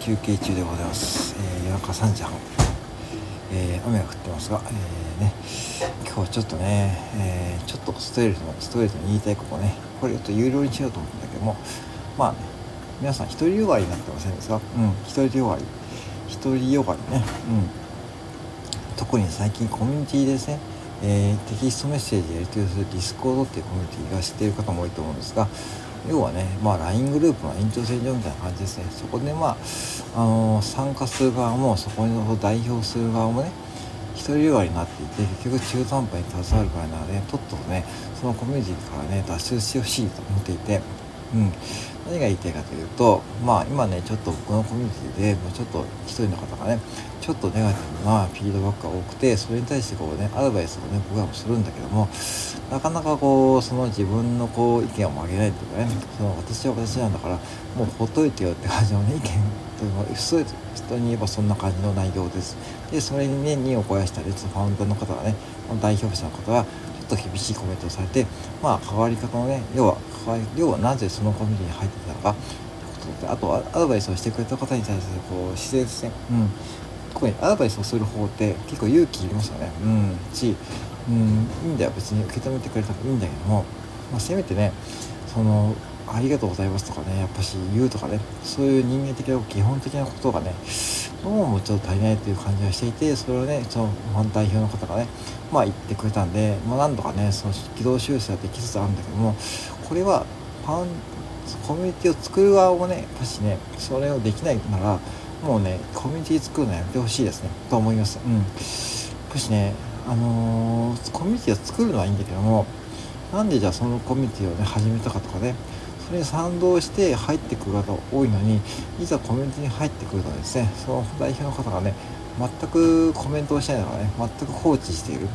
休憩中でございます、えー、夜中3時半、えー、雨が降ってますが、えー、ね、今日はちょっとね、え、ちょっとストレートのストレートに言いたいことね。これちょっと有料にしようと思うんだけどもまあね皆さん独りよがりになってませんですか？うん独りよがり。独りよがりね。うん。特に最近コミュニティですねえ、テキストメッセージやり取りするディスコードっていうコミュニティが知っている方も多いと思うんですが要はね、まあ、LINE グループの延長線上みたいな感じですね。そこでまあ、あのー、参加する側もそこに代表する側もね一人弱になっていて結局中途半端に携わるからなのでとっととねそのコミュニティからね脱出してほしいと思っていて、うん、何が言いたいかというとまあ今ねちょっと僕のコミュニティでもうちょっと一人の方がねちょっとネガティブなフィードバックが多くてそれに対してこうねアドバイスをね僕らもするんだけどもなかなかこうその自分のこう意見を曲げないというかねその私は私なんだからもうほっといてよって感じのね意見というのは人に言えばそんな感じの内容です。でそれにね2を肥やしたりファウンダーの方がね代表者の方はと厳しいコメントをされてまあ関わり方のね要は関わり要はなぜそのコミュニティに入ってたのかということであとアドバイスをしてくれた方に対するこう姿勢ですね、うん、特にアドバイスをする方って結構勇気いりますよね。うん。し、うん、いいんだよ別に受け止めてくれたらいいんだけども、まあ、せめてねそのありがとうございますとかねやっぱし言うとかねそういう人間的な基本的なことがねどうもちょっと足りないという感じがしていてそれをねその反代表の方がねまあ言ってくれたんで、まあ、何度かねその軌道修正はできつつあるんだけどもこれはファンコミュニティを作る側もねやっぱしねそれをできないならもうねコミュニティ作るのやめてほしいですねと思います。うん。やっぱしねあのー、コミュニティを作るのはいいんだけどもなんでじゃあそのコミュニティをね始めたかとかねそれに賛同して入ってくる方多いのにいざコミュニティに入ってくるとですねその代表の方がね全くコメントをしないのがね全く放置している、うん、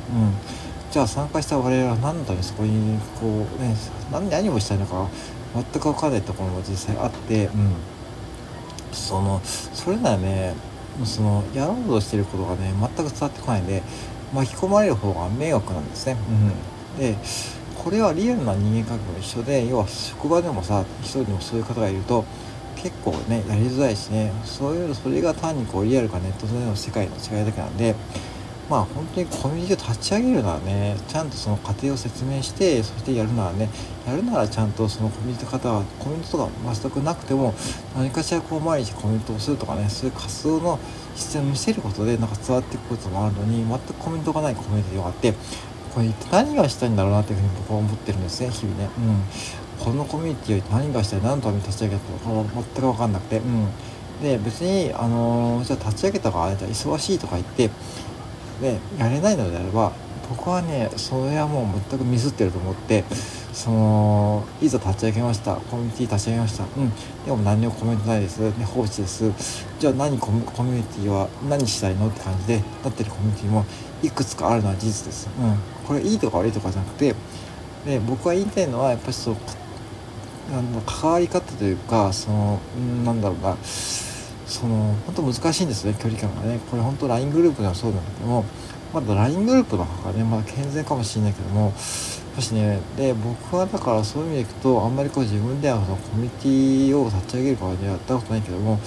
じゃあ参加した我々は何のためにそこにこうね何何をしたいのか全く分からないところも実際あって、うん、そのそれならねそのやろうとしてることがね全く伝わってこないんで巻き込まれる方が迷惑なんですね。うん、でこれはリアルな人間関係も一緒で要は職場でもさ一人でもそういう方がいると結構ねやりづらいしねそういうそれが単にこうリアルかネットでの世界の違いだけなんでまあ本当にコミュニティを立ち上げるならねちゃんとその過程を説明してそしてやるならねやるならちゃんとそのコミュニティの方はコミュニティとか全くなくても何かしらこう毎日コミュニティをするとかねそういう活動の姿勢を見せることでなんか伝わっていくこともあるのに全くコメントがないコミュニティがあってこれ何がしたいんだろうなっていうふうに僕は思ってるんですね日々ね。うん、このコミュニティを何がしたい何のために立ち上げたのか全く分かんなくて。うん。で別に、あのー、じゃあ立ち上げたからじゃあ忙しいとか言ってでやれないのであれば僕はねそれはもう全くミスってると思ってそのいざ立ち上げました。コミュニティ立ち上げました。うん。でも何にもコメントないです、ね、放置です。じゃあ何コミュニティは何したいのって感じでなってるコミュニティもいくつかあるのは事実です、うん、これいいとか悪いとかじゃなくてで僕は言いたいのはやっぱりそうあの関わり方というかそのなんだろうなその本当難しいんですね距離感がね。これ本当 LINE グループではそうなんだけどもまだ LINE グループの方がねまだ健全かもしれないけどももしねで僕はだからそういう意味でいくとあんまりこう自分ではそのコミュニティを立ち上げる側にはやったことないけども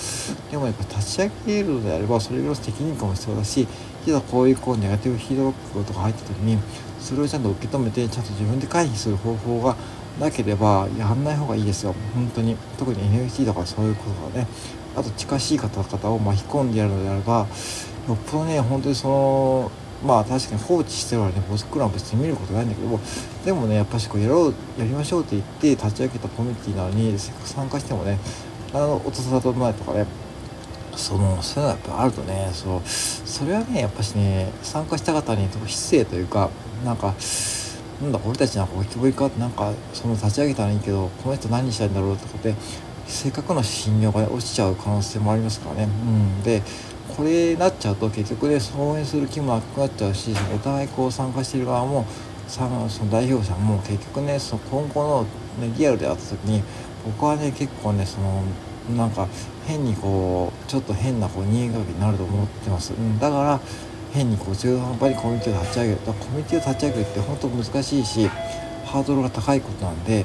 でもやっぱ立ち上げるのであればそれぐらいの責任感も必要だしいざこういうこうネガティブフィードバックとか入った時にそれをちゃんと受け止めてちゃんと自分で回避する方法がなければやんない方がいいですよ。本当に。特に NFT とかそういうことがね。あと近しい方々を巻き込んでやるのであればよっぽどね本当にそのまあ確かに放置してるわね僕らは別に見ることないんだけどもでもねやっぱしこうやろうやりましょうって言って立ち上げたコミュニティなのにせっかく参加してもねあの音沙汰と前とかねそのそういうのがやっぱあるとねそうそれはねやっぱしね参加した方に失礼というかなんかなんだ俺たちなんか置きぼりかってなんかその立ち上げたらいいけどこの人何したいんだろうとかでせっかくの信用が落ちちゃう可能性もありますからね。うん、でこれなっちゃうと結局ね応援する気もなくなっちゃうしお互いこう参加してる側もその代表者も結局ねその今後の、ね、リアルで会った時に僕はね結構ねそのなんか変にこうちょっと変なこう人間関係になると思ってます、うん、だから変にこう中途半端にコミュニティを立ち上げる。だコミュニティを立ち上げるって本当難しいしハードルが高いことなんで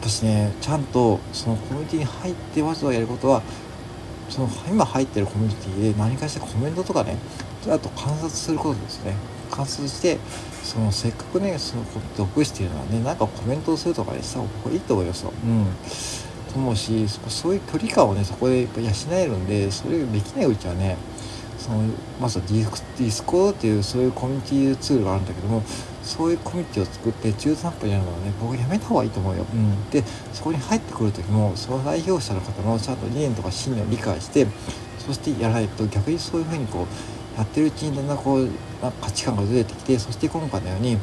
私ねちゃんとそのコミュニティに入ってまずはやることはその今入ってるコミュニティで何かしらコメントとかねあと観察することですね。観察してそのせっかくねその属しているのはねなんかコメントをするとかねした方がいいと思いますよ。うん。思うしそういう距離感をねそこでやっぱ養えるんでそれができないうちはねそのまずはディスコードっていうそういうコミュニティツールがあるんだけどもそういうコミュニティを作って中途半端にやるのはね僕やめた方がいいと思うよ、うん、でそこに入ってくる時もその代表者の方のちゃんと理念とか信念を理解してそしてやらないと逆にそういうふうにこうやってるうちにだんだんこう価値観がずれてきてそして今回のように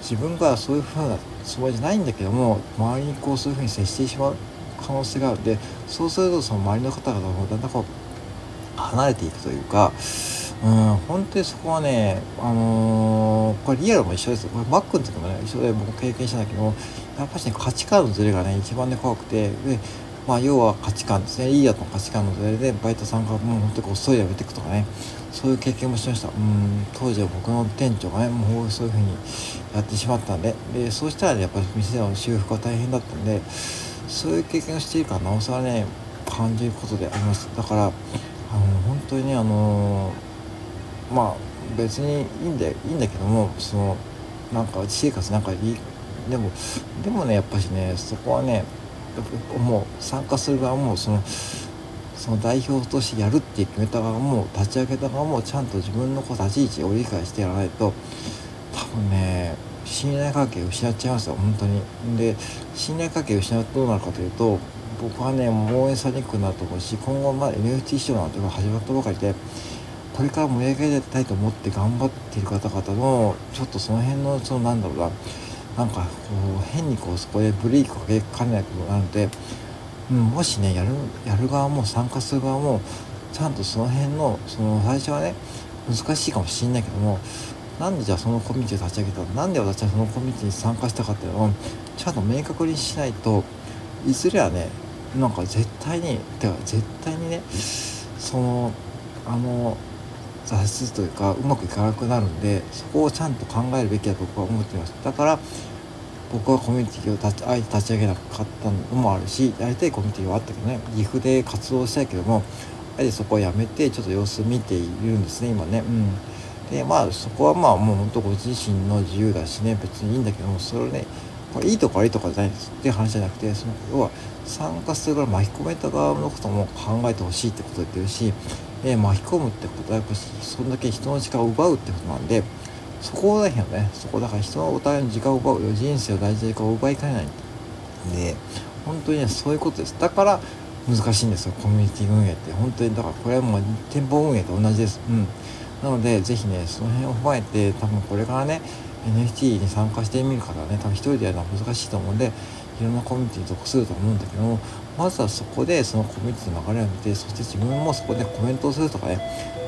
自分がそういうふうなつもりじゃないんだけども周りにこうそういうふうに接してしまう可能性がある。でそうするとその周りの方々もだんだんこう離れていくというかうん本当にそこはねあのー、これリアルも一緒です。これマックの時もね一緒で僕経験したんだけどやっぱりね価値観のズレがね一番ね怖くてでまあ要は価値観ですね。リーダーとの価値観のズレでバイトさんがもう本当にこっそり辞めていくとかねそういう経験もしました。うん当時は僕の店長がねもうそういうふうにやってしまったんででそうしたらねやっぱり店の修復が大変だったんでそういう経験をしているからなおさらね感じることであります。だからあの本当にねあのまあ別にいいんだいいんだけどもそのなんか私生活なんかいい。でもでもねやっぱしねそこはねもう参加する側もそのその代表としてやるって決めた側も立ち上げた側もちゃんと自分のこう立ち位置を理解してやらないと多分ね信頼関係を失っちゃいますよ本当に。で信頼関係を失うとどうなるかというと僕はね応援されにくくなると思うし今後まあ NFT 市場なんていうのが始まったばかりでこれから盛り上げたいと思って頑張っている方々のちょっとその辺のそのなんだろうななんかこう変にこうそこでブレーキかけかねないことがあるので、うん、もしねやるやる側も参加する側もちゃんとその辺のその最初はね難しいかもしれないけどもなんでじゃあそのコミュニティを立ち上げたなんで私はそのコミュニティに参加したかっていうの？をちゃんと明確にしないといずれはねなんか絶対にてか絶対にねそのあの挫折というかうまくいかなくなるんでそこをちゃんと考えるべきだと僕は思っています。だから僕はコミュニティを立ちあえて立ち上げなかったのもあるしやりたいコミュニティはあったけどね岐阜で活動したいけどもあえてそこをやめてちょっと様子見ているんですね今ね。うん。でまあそこはまあもうほんとご自身の自由だしね別にいいんだけどもそれをねこれいいとか悪いとかじゃないです。って話じゃなくてその要は参加する側巻き込めた側のことも考えてほしいってことを言ってるし、えー、巻き込むってことはやっぱそんだけ人の時間を奪うってことなんでそこだよね。そこだから人のお互いの時間を奪う。よ人生を大事な時間を奪いかねないで本当にねそういうことです。だから難しいんですよ。コミュニティ運営って。本当にだからこれはもう店舗運営と同じです。うん。なので是非ねその辺を踏まえて多分これからね NFT に参加してみる方はね多分一人でやるのは難しいと思うんでいろんなコミュニティに属すると思うんだけどもまずはそこでそのコミュニティの流れを見てそして自分もそこでコメントをするとかね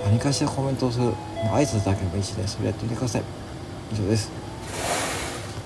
何かしらコメントをする挨拶だけでもいいしねそれやってみてください。以上です。